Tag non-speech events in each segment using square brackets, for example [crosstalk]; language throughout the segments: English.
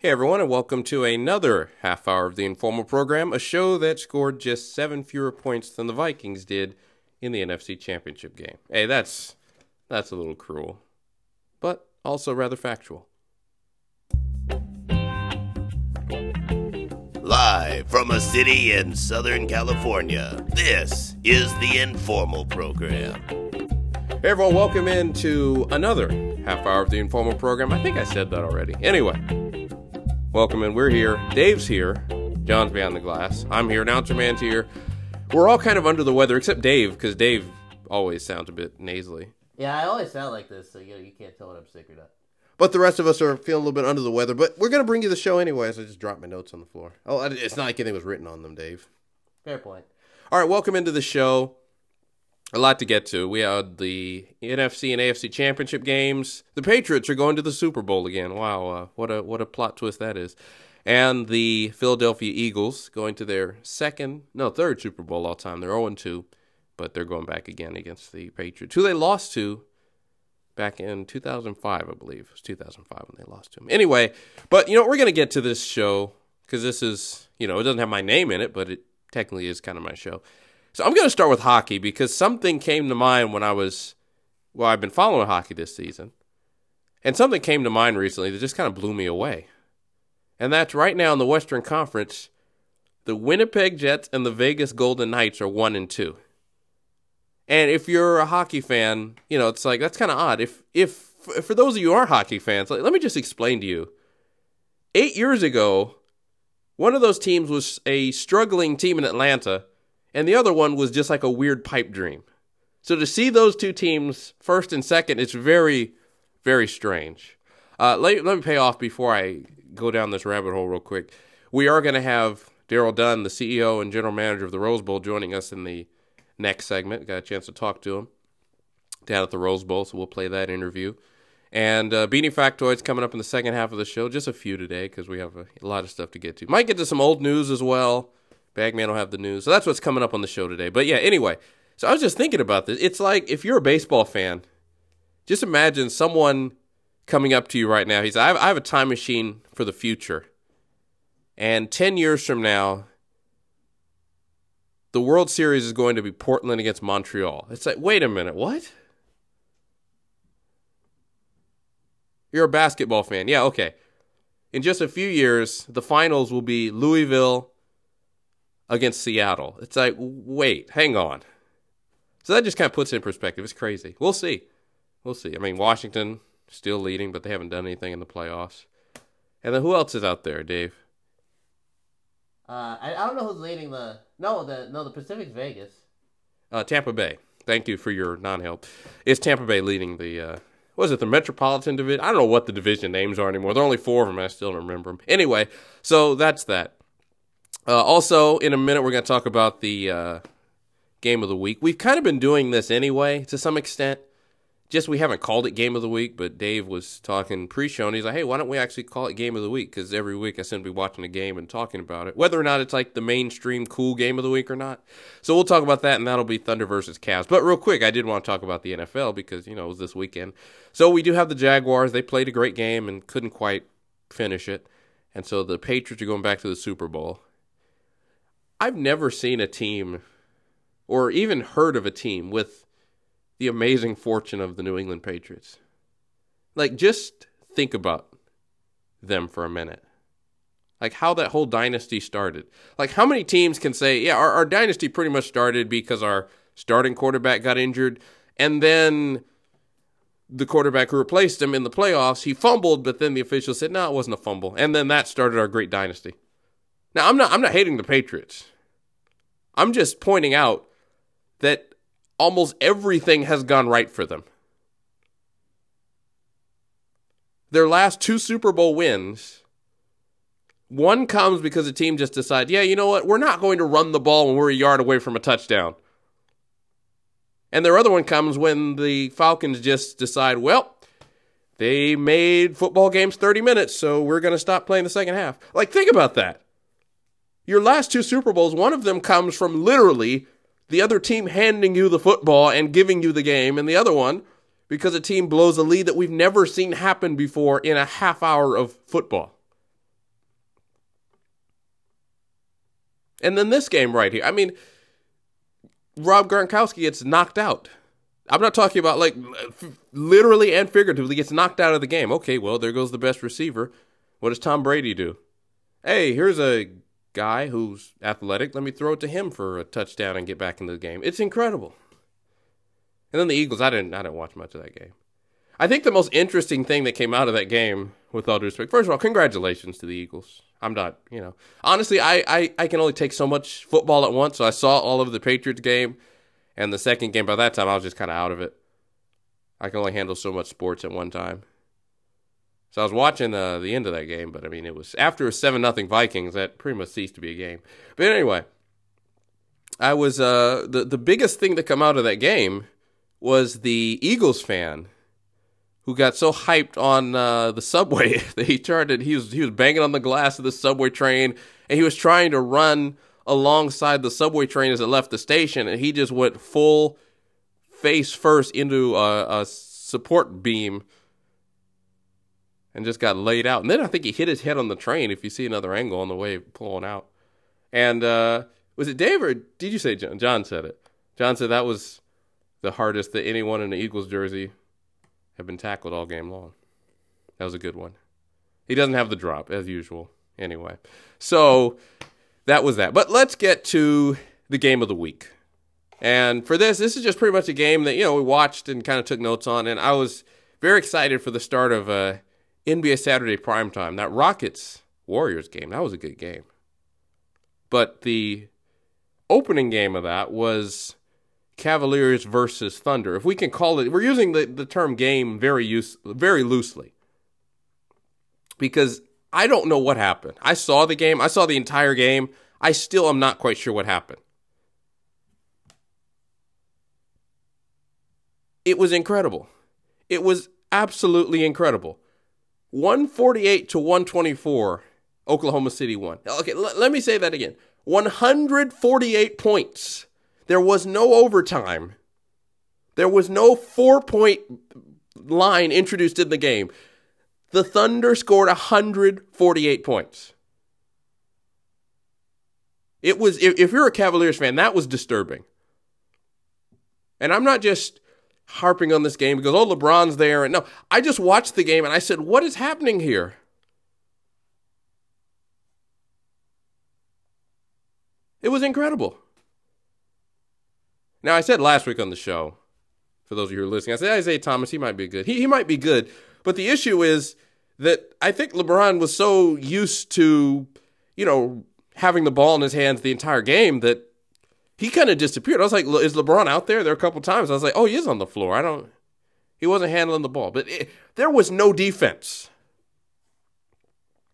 Hey everyone, and welcome to another half hour of the Informal Program, a show that scored just seven fewer points than the Vikings did in the NFC Championship game. Hey, that's that's a little cruel, but also rather factual. Live from a city in Southern California, this is the Informal Program. Hey everyone, welcome into another half hour of the Informal Program. I think I said that already. Anyway, welcome and We're here. Dave's here. John's behind the glass. I'm here. Announcer man's here. We're all kind of under the weather, except Dave, because Dave always sounds a bit nasally. Yeah, I always sound like this, so you know, you can't tell when I'm sick or not. But the rest of us are feeling a little bit under the weather. But we're going to bring you the show anyways. I just dropped my notes on the floor. Oh, it's not like anything was written on them, Dave. Fair point. All right, welcome into the show. A lot to get to. We had the NFC and AFC championship games. The Patriots are going to the Super Bowl again. Wow, uh, what a what a plot twist that is. And the Philadelphia Eagles going to their second, no, third Super Bowl all time. They're 0 2, but they're going back again against the Patriots, who they lost to back in 2005, I believe. It was 2005 when they lost to him. Anyway, but you know, we're going to get to this show because this is, you know, it doesn't have my name in it, but it technically is kind of my show. So I'm going to start with hockey because something came to mind when I was, well, I've been following hockey this season. And something came to mind recently that just kind of blew me away. And that's right now in the Western Conference, the Winnipeg Jets and the Vegas Golden Knights are 1 and 2. And if you're a hockey fan, you know, it's like that's kind of odd. If if for those of you who are hockey fans, like, let me just explain to you. 8 years ago, one of those teams was a struggling team in Atlanta, and the other one was just like a weird pipe dream. So to see those two teams first and second, it's very, very strange. Uh, let, let me pay off before I go down this rabbit hole real quick. We are going to have Darryl Dunn, the CEO and general manager of the Rose Bowl, joining us in the next segment. Got a chance to talk to him down at the Rose Bowl, so we'll play that interview. And uh, Beanie Factoids coming up in the second half of the show. Just a few today because we have a, a lot of stuff to get to. Might get to some old news as well. Bagman will have the news. So that's what's coming up on the show today. But yeah, anyway. So I was just thinking about this. It's like if you're a baseball fan, just imagine someone coming up to you right now. He's, I have, I have a time machine for the future. And 10 years from now, the World Series is going to be Portland against Montreal. It's like, wait a minute, what? You're a basketball fan. Yeah, okay. In just a few years, the finals will be Louisville against Seattle. It's like, wait, hang on. So that just kind of puts it in perspective. It's crazy. We'll see. We'll see. I mean, Washington still leading, but they haven't done anything in the playoffs. And then who else is out there, Dave? Uh, I, I don't know who's leading the no the no the Pacific's Vegas. Uh, Tampa Bay. Thank you for your non-help. Is Tampa Bay leading the uh, what is it the Metropolitan Division? I don't know what the division names are anymore. There are only four of them. I still don't remember them. Anyway, so that's that. Uh, also, in a minute, we're going to talk about the uh, game of the week. We've kind of been doing this anyway to some extent. Just we haven't called it game of the week, but Dave was talking pre-show, and he's like, "Hey, why don't we actually call it game of the week? Because every week I seem to be watching a game and talking about it, whether or not it's like the mainstream cool game of the week or not." So we'll talk about that, and that'll be Thunder versus Cavs. But real quick, I did want to talk about the NFL because you know it was this weekend. So we do have the Jaguars. They played a great game and couldn't quite finish it, and so the Patriots are going back to the Super Bowl. I've never seen a team, or even heard of a team with the amazing fortune of the New England Patriots. Like, just think about them for a minute. Like, how that whole dynasty started. Like, how many teams can say, yeah, our, our dynasty pretty much started because our starting quarterback got injured, and then the quarterback who replaced him in the playoffs, he fumbled, but then the officials said, no, it wasn't a fumble. And then that started our great dynasty. Now, I'm not, I'm not hating the Patriots. I'm just pointing out that almost everything has gone right for them. Their last two Super Bowl wins, one comes because the team just decided, yeah, you know what, we're not going to run the ball when we're a yard away from a touchdown. And their other one comes when the Falcons just decide, well, they made football games 30 minutes, so we're going to stop playing the second half. Like, think about that. Your last two Super Bowls, one of them comes from literally the other team handing you the football and giving you the game, and the other one because a team blows a lead that we've never seen happen before in a half hour of football. And then this game right here. I mean, Rob Gronkowski gets knocked out. I'm not talking about like f- literally and figuratively gets knocked out of the game. Okay, well, there goes the best receiver. What does Tom Brady do? Hey, here's a guy who's athletic. Let me throw it to him for a touchdown and get back into the game. It's incredible. And then the Eagles, I didn't I didn't watch much of that game. I think the most interesting thing that came out of that game, with all due respect, first of all, congratulations to the Eagles. I'm not, you know, honestly, I, I, I can only take so much football at once. So I saw all of the Patriots game and the second game. By that time, I was just kind of out of it. I can only handle so much sports at one time. So I was watching uh, the end of that game, but I mean, it was after a seven nothing Vikings that pretty much ceased to be a game. But anyway, I was uh, the the biggest thing to come out of that game was the Eagles fan who got so hyped on uh, the subway [laughs] that he started he was he was banging on the glass of the subway train and he was trying to run alongside the subway train as it left the station and he just went full face first into a, a support beam and just got laid out and then i think he hit his head on the train if you see another angle on the way pulling out and uh, was it dave or did you say john john said it john said that was the hardest that anyone in the eagles jersey had been tackled all game long. That was a good one. He doesn't have the drop, as usual, anyway. So that was that. But let's get to the game of the week. And for this, this is just pretty much a game that, you know, we watched and kind of took notes on. And I was very excited for the start of uh, NBA Saturday primetime. That Rockets Warriors game, that was a good game. But the opening game of that was Cavaliers versus Thunder. If we can call it, we're using the, the term game very use, very loosely. Because I don't know what happened. I saw the game, I saw the entire game. I still am not quite sure what happened. It was incredible. It was absolutely incredible. 148 to 124, Oklahoma City won. Okay, l- let me say that again 148 points there was no overtime. There was no four point line introduced in the game. The Thunder scored 148 points. It was, if you're a Cavaliers fan, that was disturbing. And I'm not just harping on this game because, oh, LeBron's there. And no, I just watched the game and I said, what is happening here? It was incredible. Now, I said last week on the show, for those of you who are listening, I said Isaiah Thomas, he might be good. He, he might be good. But the issue is that I think LeBron was so used to, you know, having the ball in his hands the entire game that he kind of disappeared. I was like, is LeBron out there? There a couple times I was like, oh, he is on the floor. I don't, he wasn't handling the ball. But it, there was no defense.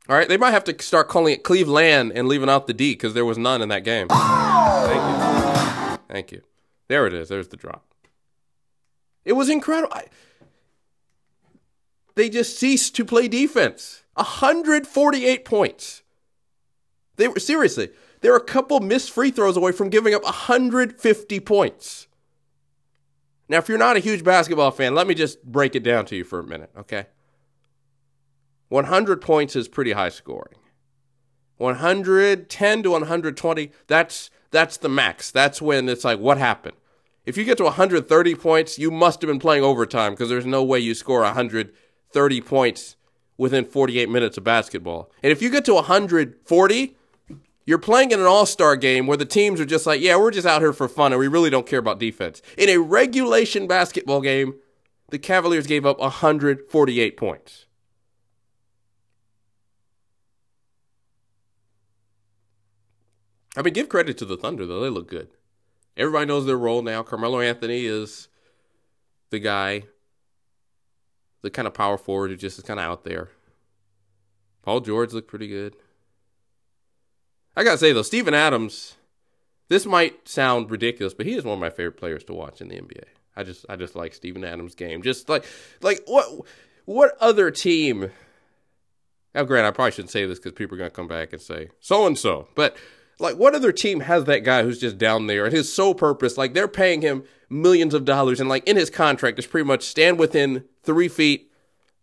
All right, they might have to start calling it Cleveland and leaving out the D because there was none in that game. Thank you. Thank you. There it is. There's the drop. It was incredible. I, they just ceased to play defense. 148 points. They were seriously, they were a couple missed free throws away from giving up 150 points. Now, if you're not a huge basketball fan, let me just break it down to you for a minute, okay? 100 points is pretty high scoring. 110 to 120, that's that's the max. That's when it's like, what happened? If you get to 130 points, you must have been playing overtime because there's no way you score 130 points within 48 minutes of basketball. And if you get to 140, you're playing in an all star game where the teams are just like, yeah, we're just out here for fun and we really don't care about defense. In a regulation basketball game, the Cavaliers gave up 148 points. I mean, give credit to the Thunder, though. They look good. Everybody knows their role now. Carmelo Anthony is the guy, the kind of power forward who just is kind of out there. Paul George looked pretty good. I gotta say though, Steven Adams, this might sound ridiculous, but he is one of my favorite players to watch in the NBA. I just I just like Steven Adams' game. Just like like what what other team? Now, Grant, I probably shouldn't say this because people are gonna come back and say so and so, but like, what other team has that guy who's just down there and his sole purpose? Like, they're paying him millions of dollars, and like in his contract is pretty much stand within three feet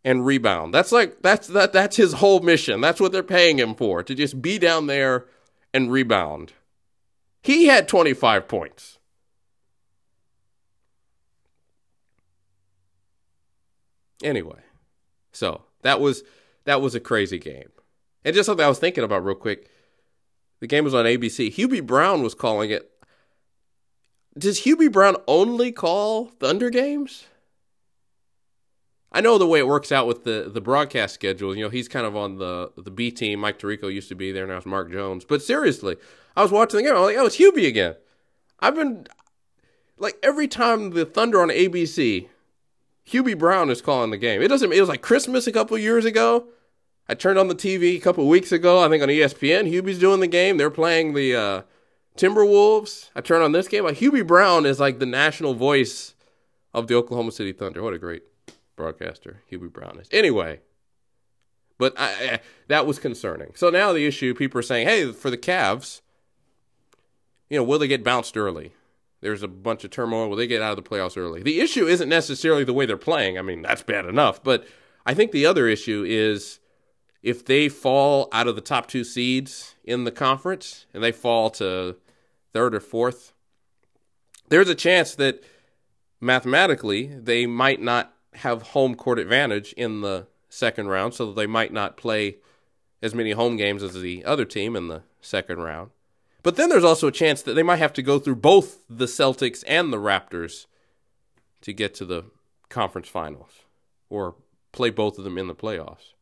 and rebound. That's like that's that that's his whole mission. That's what they're paying him for to just be down there and rebound. He had 25 points. Anyway, so that was that was a crazy game. And just something I was thinking about real quick. The game was on ABC. Hubie Brown was calling it. Does Hubie Brown only call Thunder games? I know the way it works out with the, the broadcast schedule. You know, he's kind of on the the B team. Mike Tirico used to be there. Now it's Mark Jones. But seriously, I was watching the game. I was like, oh, it's Hubie again. I've been like every time the Thunder on ABC, Hubie Brown is calling the game. It doesn't. It was like Christmas a couple years ago. I turned on the TV a couple weeks ago. I think on ESPN, Hubie's doing the game. They're playing the uh, Timberwolves. I turned on this game. Like Hubie Brown is like the national voice of the Oklahoma City Thunder. What a great broadcaster Hubie Brown is. Anyway, but I, I, that was concerning. So now the issue, people are saying, hey, for the Cavs, you know, will they get bounced early? There's a bunch of turmoil. Will they get out of the playoffs early? The issue isn't necessarily the way they're playing. I mean, that's bad enough. But I think the other issue is if they fall out of the top two seeds in the conference and they fall to third or fourth, there's a chance that mathematically they might not have home court advantage in the second round, so they might not play as many home games as the other team in the second round. But then there's also a chance that they might have to go through both the Celtics and the Raptors to get to the conference finals or play both of them in the playoffs.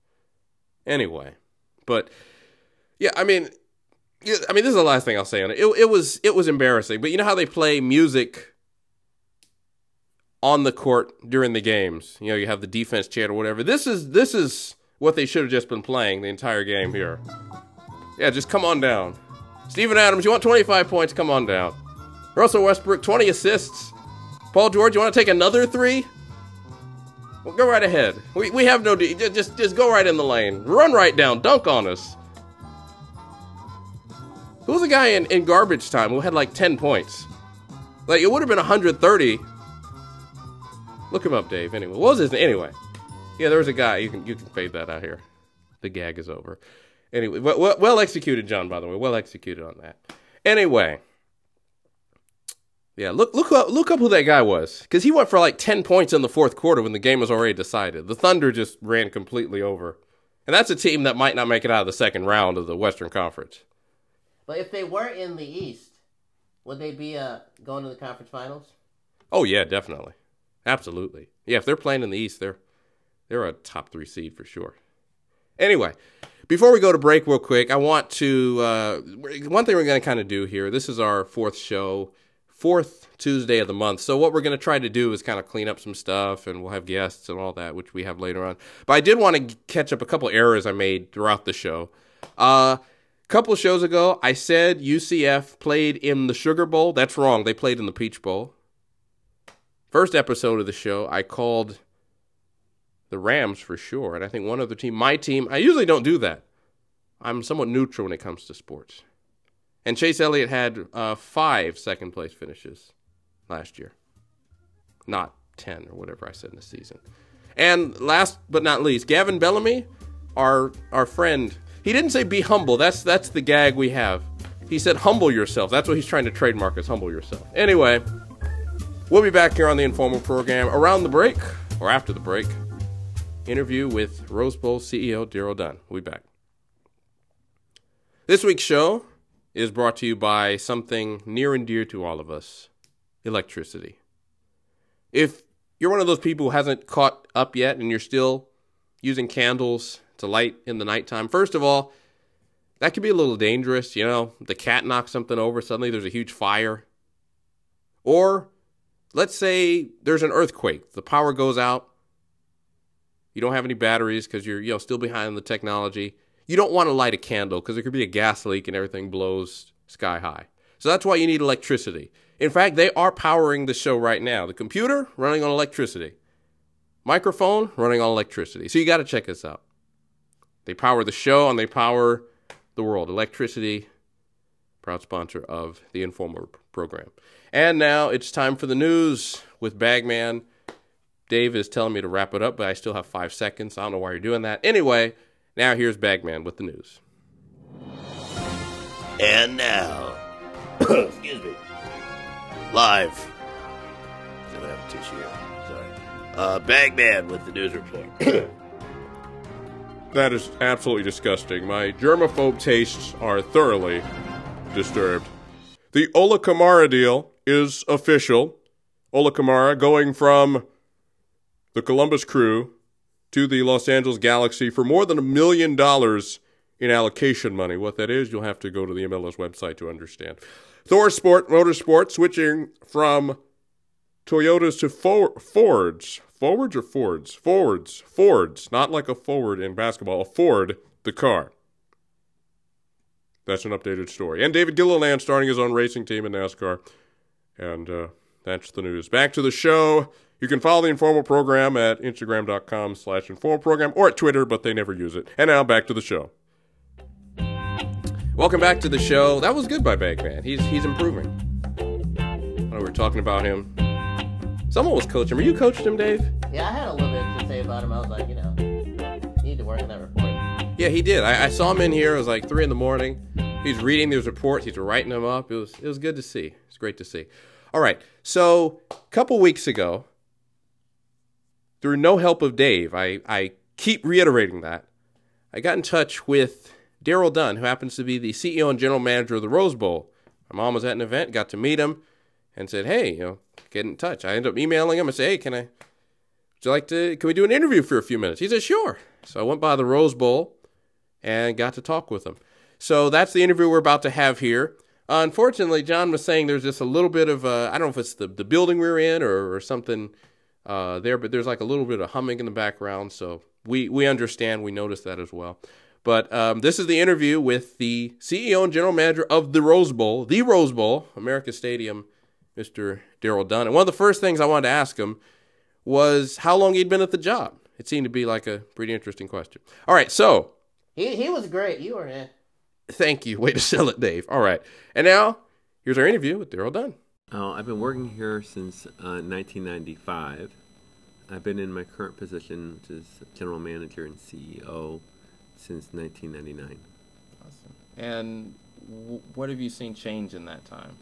Anyway, but yeah, I mean, I mean, this is the last thing I'll say on it. It, it was it was embarrassing, but you know how they play music on the court during the games. You know, you have the defense chant or whatever. This is this is what they should have just been playing the entire game here. Yeah, just come on down. Steven Adams, you want 25 points? Come on down. Russell Westbrook, 20 assists. Paul George, you want to take another three? Well, go right ahead. We, we have no D. Just, just go right in the lane. Run right down. Dunk on us. Who's the guy in, in garbage time who had like 10 points? Like, it would have been 130 Look him up, Dave. Anyway, what was his name? Anyway, yeah, there was a guy. You can you can fade that out here. The gag is over. Anyway, well, well executed, John. By the way, well executed on that. Anyway, yeah, look look up look up who that guy was because he went for like ten points in the fourth quarter when the game was already decided. The Thunder just ran completely over, and that's a team that might not make it out of the second round of the Western Conference. But if they were in the East, would they be uh, going to the conference finals? Oh yeah, definitely. Absolutely. Yeah, if they're playing in the East, they're they're a top three seed for sure. Anyway, before we go to break, real quick, I want to uh, one thing we're going to kind of do here. This is our fourth show, fourth Tuesday of the month. So what we're going to try to do is kind of clean up some stuff, and we'll have guests and all that, which we have later on. But I did want to catch up a couple errors I made throughout the show. Uh, couple shows ago, I said UCF played in the Sugar Bowl. That's wrong. They played in the Peach Bowl. First episode of the show, I called the Rams for sure. And I think one other team, my team, I usually don't do that. I'm somewhat neutral when it comes to sports. And Chase Elliott had uh, five second place finishes last year, not 10 or whatever I said in the season. And last but not least, Gavin Bellamy, our our friend, he didn't say be humble. That's that's the gag we have. He said humble yourself. That's what he's trying to trademark is humble yourself. Anyway, We'll be back here on the informal program around the break or after the break. Interview with Rose Bowl CEO Darryl Dunn. We'll be back. This week's show is brought to you by something near and dear to all of us electricity. If you're one of those people who hasn't caught up yet and you're still using candles to light in the nighttime, first of all, that could be a little dangerous. You know, the cat knocks something over, suddenly there's a huge fire. Or let's say there's an earthquake, the power goes out, you don't have any batteries because you're you know still behind the technology. You don't want to light a candle because there could be a gas leak and everything blows sky high. So that's why you need electricity. In fact, they are powering the show right now. The computer running on electricity. Microphone running on electricity. So you got to check this out. They power the show and they power the world. Electricity, proud sponsor of the Informal program. And now it's time for the news with Bagman. Dave is telling me to wrap it up, but I still have five seconds. I don't know why you're doing that. Anyway, now here's Bagman with the news. And now, [coughs] Excuse me. Live. I don't have a tissue here. Sorry. Uh, Bagman with the news report. [coughs] That is absolutely disgusting. My germaphobe tastes are thoroughly disturbed. The Ola Kamara deal is official. Ola Kamara going from the Columbus Crew to the Los Angeles Galaxy for more than a million dollars in allocation money. What that is, you'll have to go to the MLS website to understand. Thor Sport Motorsport switching from Toyotas to for- Fords. Forwards or Fords? Forwards. Fords. Not like a forward in basketball. A Ford, the car. That's an updated story. And David Gilliland starting his own racing team in NASCAR. And uh, that's the news. Back to the show. You can follow the informal program at Instagram.com slash informal program or at Twitter, but they never use it. And now back to the show. Welcome back to the show. That was good by Bagman. He's he's improving. I know we were talking about him. Someone was coaching him. Were you coached him, Dave? Yeah, I had a little bit to say about him. I was like, you know, you need to work on that report. Yeah, he did. I, I saw him in here. It was like three in the morning. He's reading these reports. He's writing them up. It was it was good to see. It's great to see. All right. So a couple weeks ago, through no help of Dave, I, I keep reiterating that. I got in touch with Darryl Dunn, who happens to be the CEO and general manager of the Rose Bowl. My mom was at an event, got to meet him, and said, "Hey, you know, get in touch." I ended up emailing him and say, "Hey, can I? Would you like to? Can we do an interview for a few minutes?" He said, "Sure." So I went by the Rose Bowl and got to talk with him. So that's the interview we're about to have here. Uh, unfortunately, John was saying there's just a little bit of uh, I don't know if it's the the building we're in or, or something uh, there, but there's like a little bit of humming in the background. So we we understand, we noticed that as well. But um, this is the interview with the CEO and general manager of the Rose Bowl, the Rose Bowl, America Stadium, Mr. Darryl Dunn. And one of the first things I wanted to ask him was how long he'd been at the job. It seemed to be like a pretty interesting question. All right, so He he was great. You were in. thank you. Way to sell it, Dave. All right, and now here's our interview with Darryl Dunn. Oh, I've been working here since uh, 1995. I've been in my current position, which is general manager and CEO, since 1999. Awesome. And w- what have you seen change in that time?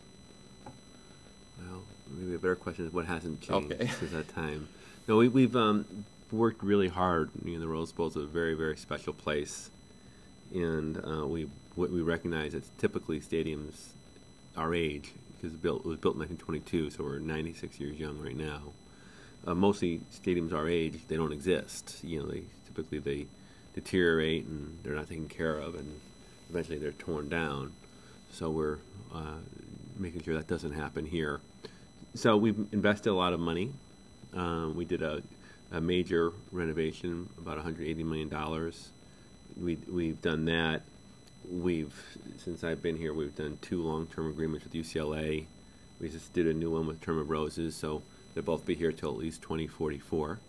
Well, maybe a better question is what hasn't changed Okay. [laughs] since that time. No, we, we've um, worked really hard. You know, the Rose Bowl is a very, very special place, and uh, we we recognize it's typically stadiums our age because it, built, it was built in 1922, so we're 96 years young right now. Uh, mostly stadiums our age they don't exist. You know, they typically they deteriorate and they're not taken care of, and eventually they're torn down. So we're uh, making sure that doesn't happen here. So we've invested a lot of money. Um, we did a, a major renovation, about 180 million dollars. We we've done that. We've since I've been here, we've done two long-term agreements with UCLA. We just did a new one with Tournament of Roses, so they'll both be here till at least 2044.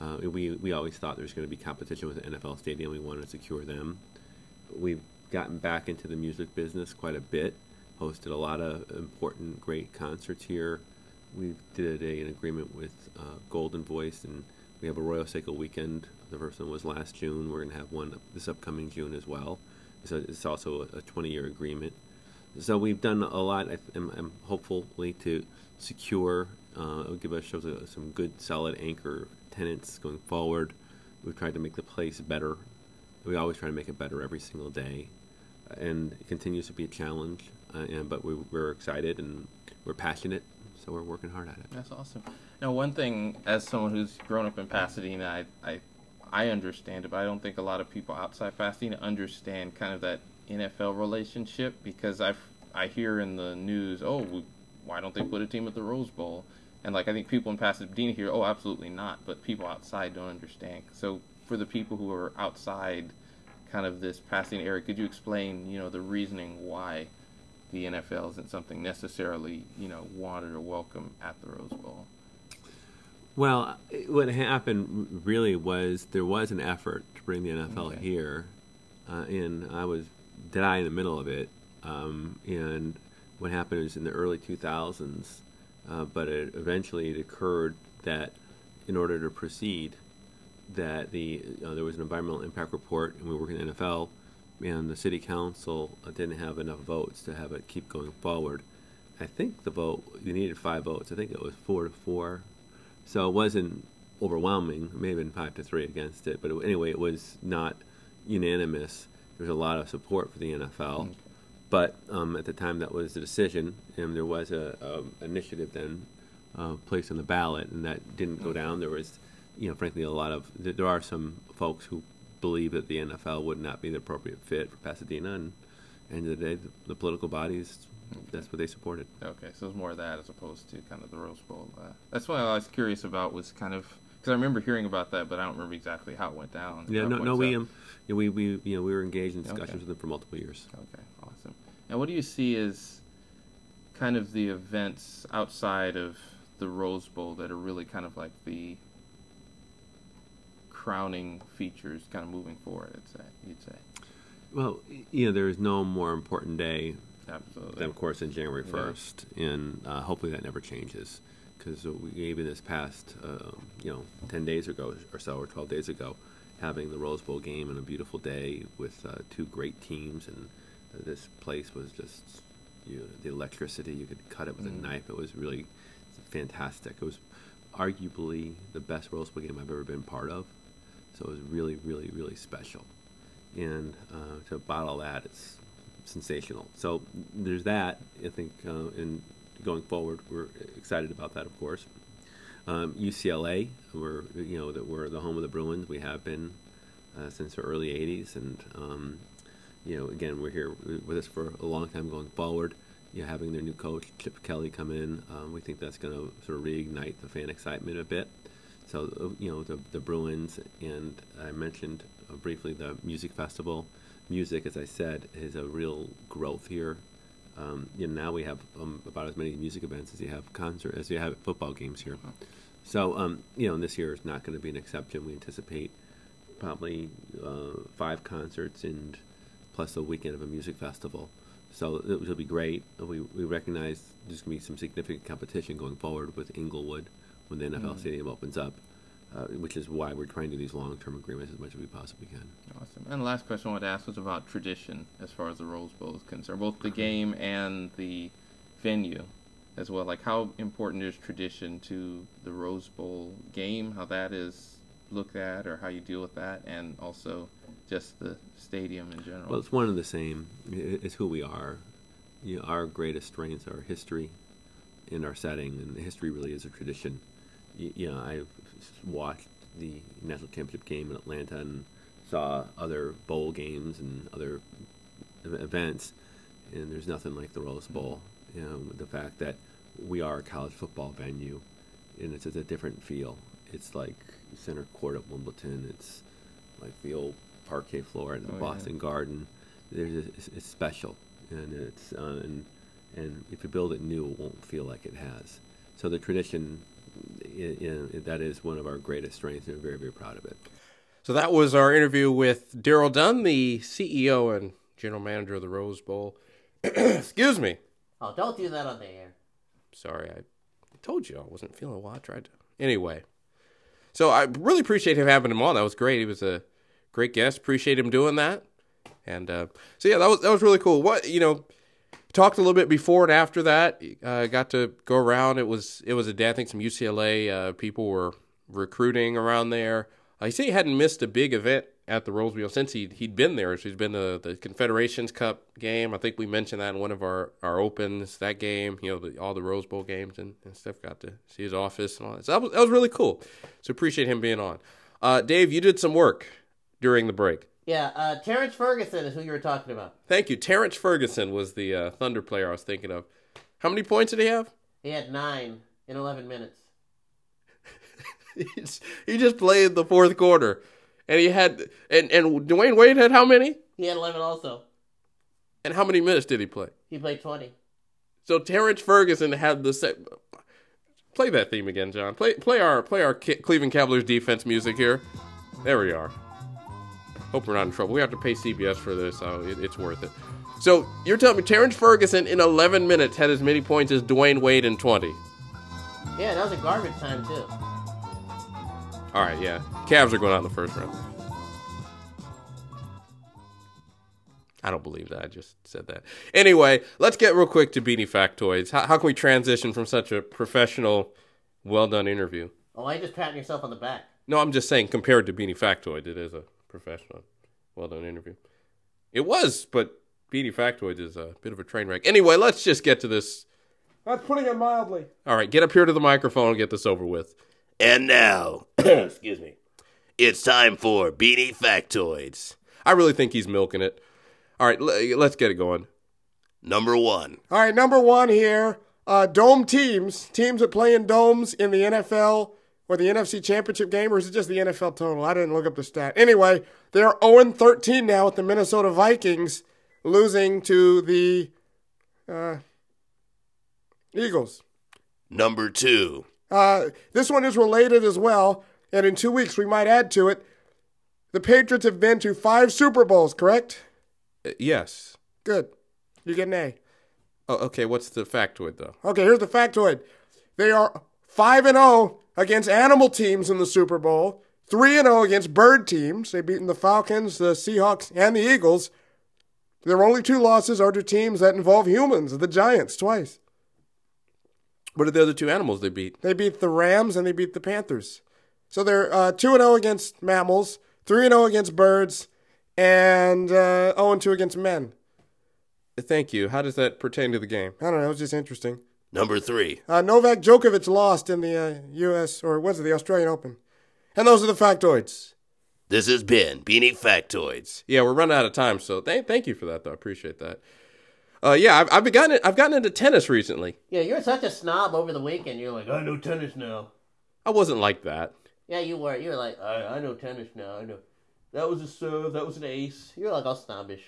Uh, we we always thought there was going to be competition with the NFL stadium. We wanted to secure them. We've gotten back into the music business quite a bit. Hosted a lot of important, great concerts here. We did a, an agreement with uh, Goldenvoice, and we have a Arroyo Seco weekend. The first one was last June. We're going to have one this upcoming June as well. So it's also a 20-year agreement. So we've done a lot. I- I'm, I'm hopefully to secure, uh, give us shows uh, some good, solid anchor tenants going forward. We've tried to make the place better. We always try to make it better every single day, and it continues to be a challenge. Uh, and but we, we're excited and we're passionate, so we're working hard at it. That's awesome. Now, one thing, as someone who's grown up in Pasadena, I, I, I understand it, but I don't think a lot of people outside Pasadena understand kind of that NFL relationship because I, I hear in the news, oh, why don't they put a team at the Rose Bowl? And like I think people in Pasadena hear, oh, absolutely not, but people outside don't understand. So for the people who are outside, kind of this Pasadena area, could you explain, you know, the reasoning why? The NFL isn't something necessarily, you know, wanted or welcome at the Rose Bowl. Well, what happened really was there was an effort to bring the NFL Okay. here, uh, and I was dead eye in the middle of it. Um, and what happened was in the early 2000s, uh, but it, eventually it occurred that in order to proceed, that the uh, there was an environmental impact report, and we were in the NFL, and the city council uh, didn't have enough votes to have it keep going forward. I think the vote you needed five votes. I think it was four to four, so it wasn't overwhelming. It may have been five to three against it, but it, anyway, it was not unanimous. There was a lot of support for the NFL, but um, at the time that was the decision, and there was a, a initiative then uh, placed on the ballot, and that didn't go down. There was, you know, frankly, a lot of there are some folks who believe that the NFL would not be the appropriate fit for Pasadena, and end of the day, the, the political bodies that's what they supported. Okay, so it's more of that as opposed to kind of the Rose Bowl. Uh, that's what I was curious about was kind of because I remember hearing about that, but I don't remember exactly how it went down. Yeah, no, no, we um, yeah, we we you know we were engaged in discussions Okay. with them for multiple years. Okay, awesome. And what do you see as kind of the events outside of the Rose Bowl that are really kind of like the crowning features kind of moving forward, I'd say, you'd say. Well, you know, there is no more important day Absolutely. than, of course, in January Yeah. first, and uh, hopefully that never changes. Because we even this past, uh, you know, ten days ago or so, or twelve days ago, having the Rose Bowl game on a beautiful day with uh, two great teams, and this place was just you know, the electricity. You could cut it with Mm. a knife. It was really fantastic. It was arguably the best Rose Bowl game I've ever been part of. So it was really, really, really special. And uh, to bottle that, it's sensational. So there's that. I think, uh, and going forward, we're excited about that, of course. Um, UCLA, we're you know that we're the home of the Bruins. We have been uh, since the early '80s, and um, you know, again, we're here with us for a long time going forward. You know, having their new coach Chip Kelly come in, um, we think that's going to sort of reignite the fan excitement a bit. So you know, the the Bruins, and I mentioned uh, briefly the music festival. Music, as I said, is a real growth here. Um, you know, now we have um, about as many music events as you have concert as you have football games here. So, um, you know, and this year is not going to be an exception. We anticipate probably uh, five concerts and plus a weekend of a music festival. So it will be great. We, we recognize there's going to be some significant competition going forward with Inglewood when the NFL stadium opens up, uh, which is why we're trying to do these long-term agreements as much as we possibly can. Awesome. And the last question I wanted to ask was about tradition as far as the Rose Bowl is concerned, both the game and the venue as well. Like, how important is tradition to the Rose Bowl game, how that is looked at, or how you deal with that, and also just the stadium in general? Well, it's one and the same. It's who we are. You know, our greatest strengths are history in our setting, and history really is a tradition. You, you know, I've watched the national championship game in Atlanta and saw other bowl games and other events, and there's nothing like the Rose Bowl. You know, the fact that we are a college football venue, and it's, it's a different feel. It's like center court at Wimbledon. It's like the old parquet floor at the Oh, yeah. Boston Garden. There's a, it's, it's special, and it's uh, and and if you build it new, it won't feel like it has. So the tradition, i i that is one of our greatest strengths, and we're very very proud of it. So that was our interview with Darryl Dunn, the CEO and general manager of the Rose Bowl. [clears throat] Excuse me. Oh, don't do that on the air. Sorry, I told you I wasn't feeling well. I tried to. Anyway, so I really appreciate him having him on. That was great. He was a great guest. Appreciate him doing that. And uh, so yeah, that was that was really cool. What you know, talked a little bit before and after that. Uh, got to go around. It was it was a day. I think some UCLA uh, people were recruiting around there. Uh, said he hadn't missed a big event at the Rose Bowl since he he'd been there. So he's been to the Confederations Cup game. I think we mentioned that in one of our, our opens. That game, you know, the, all the Rose Bowl games and, and stuff. Got to see his office and all that. So that was that was really cool. So appreciate him being on. Uh, Dave, you did some work during the break. Yeah, uh, Terrence Ferguson is who you were talking about. Thank you. Terrence Ferguson was the uh, Thunder player I was thinking of. How many points did he have? He had nine in 11 minutes. [laughs] He just played the fourth quarter, and he had and and Dwyane Wade had how many? He had 11 also. And how many minutes did he play? He played 20. So Terrence Ferguson had the same. Play that theme again, John. Play play our play our Cleveland Cavaliers defense music here. There we are. Hope we're not in trouble. We have to pay CBS for this, so it, it's worth it. So you're telling me Terrence Ferguson in 11 minutes had as many points as Dwyane Wade in 20? Yeah, that was a garbage time, too. All right, yeah. Cavs are going out in the first round. I don't believe that. I just said that. Anyway, let's get real quick to Beanie Factoids. How, how can we transition from such a professional, well done interview? Oh, why are you just patting yourself on the back? No, I'm just saying, compared to Beanie Factoid, it is a professional, well done interview. It was, but Beanie Factoid is a bit of a train wreck. Anyway, let's just get to this. That's putting it mildly. All right, get up here to the microphone and get this over with. And now, [coughs] excuse me, it's time for Beanie Factoids. I really think he's milking it. All right, l- let's get it going. Number one. All right, number one here. Uh, dome teams, teams that play in domes in the NFL or the NFC Championship game, or is it just the NFL total? I didn't look up the stat. Anyway, they are 0 13 now with the Minnesota Vikings losing to the uh, Eagles. Number two. Uh, this one is related as well, and in two weeks we might add to it. The Patriots have been to five Super Bowls, correct? Uh, yes. Good. You get an A. Oh, okay, what's the factoid, though? Okay, here's the factoid. They are 5 and 0 against animal teams in the Super Bowl, 3 and 0 against bird teams. They've beaten the Falcons, the Seahawks, and the Eagles. Their only two losses are to teams that involve humans, the Giants, twice. What are the other two animals they beat? They beat the Rams and they beat the Panthers. So they're uh, 2 and 0 against mammals, 3 and 0 against birds, and uh, 0 and 2 against men. Thank you. How does that pertain to the game? I don't know, it was just interesting. Number three. Uh, Novak Djokovic lost in the uh, U.S. or was it the Australian Open? And those are the factoids. This has been Beanie Factoids. Yeah, we're running out of time, so th- thank you for that, though. I appreciate that. Uh, yeah, I've, I've gotten I've gotten into tennis recently. Yeah, you're such a snob over the weekend. You're like, I know tennis now. I wasn't like that. Yeah, you were. You were like, I, I know tennis now. I know. That was a serve. That was an ace. You're like all snobbish.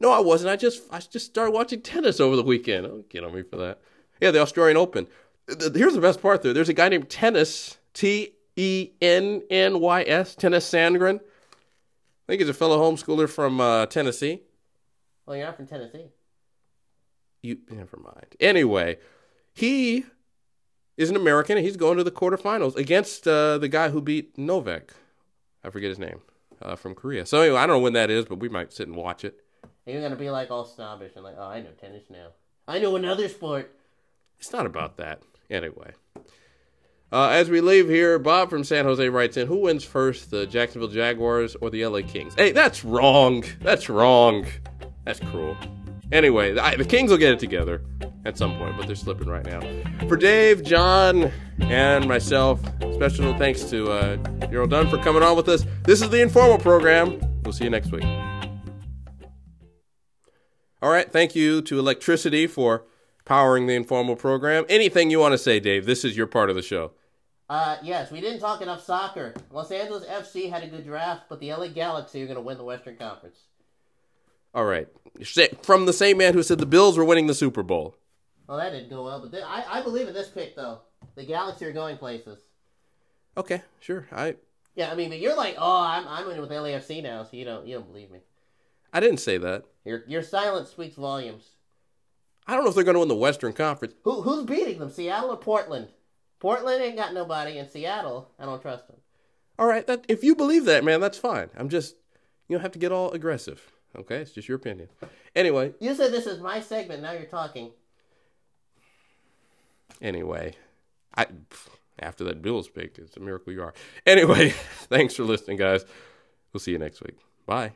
No, I wasn't. I just I just started watching tennis over the weekend. Don't get on me for that. Yeah, the Australian Open. Here's the best part, though. There's a guy named Tennys T E N N Y S Tennys Sandgren. I think he's a fellow homeschooler from uh, Tennessee. Well, you're not from Tennessee. You never mind. Anyway, he is an American and he's going to the quarterfinals against uh, the guy who beat Novak. I forget his name uh, from Korea. So anyway, I don't know when that is, but we might sit and watch it. You're gonna be like all snobbish and like, oh, I know tennis now. I know another sport. It's not about that. Anyway. Uh, as we leave here, Bob from San Jose writes in Who wins first, the Jacksonville Jaguars or the LA Kings? Hey, that's wrong. That's wrong. That's cruel. Anyway, the, I- the Kings will get it together at some point, but they're slipping right now. For Dave, John, and myself, special thanks to uh, Darryl Dunn for coming on with us. This is the Informal Program. We'll see you next week. All right. Thank you to Electricity for powering the informal program. Anything you want to say, Dave? This is your part of the show. Uh, yes, we didn't talk enough soccer. Los Angeles FC had a good draft, but the LA Galaxy are gonna win the Western Conference. All right. From the same man who said the Bills were winning the Super Bowl. Well, that didn't go well, but I, I believe in this pick though. The Galaxy are going places. Okay, sure. I Yeah, I mean, but you're like, oh, I'm I'm in with LAFC now, so you don't you don't believe me. I didn't say that. Your your silence speaks volumes. I don't know if they're going to win the Western Conference. Who who's beating them? Seattle or Portland? Portland ain't got nobody, and Seattle, I don't trust them. All right, that if you believe that, man, that's fine. I'm just you don't have to get all aggressive. Okay, it's just your opinion. Anyway, You said this is my segment. Now you're talking. anyway, I after that Bills pick, it's a miracle you are. Anyway, [laughs] thanks for listening, guys. We'll see you next week. Bye.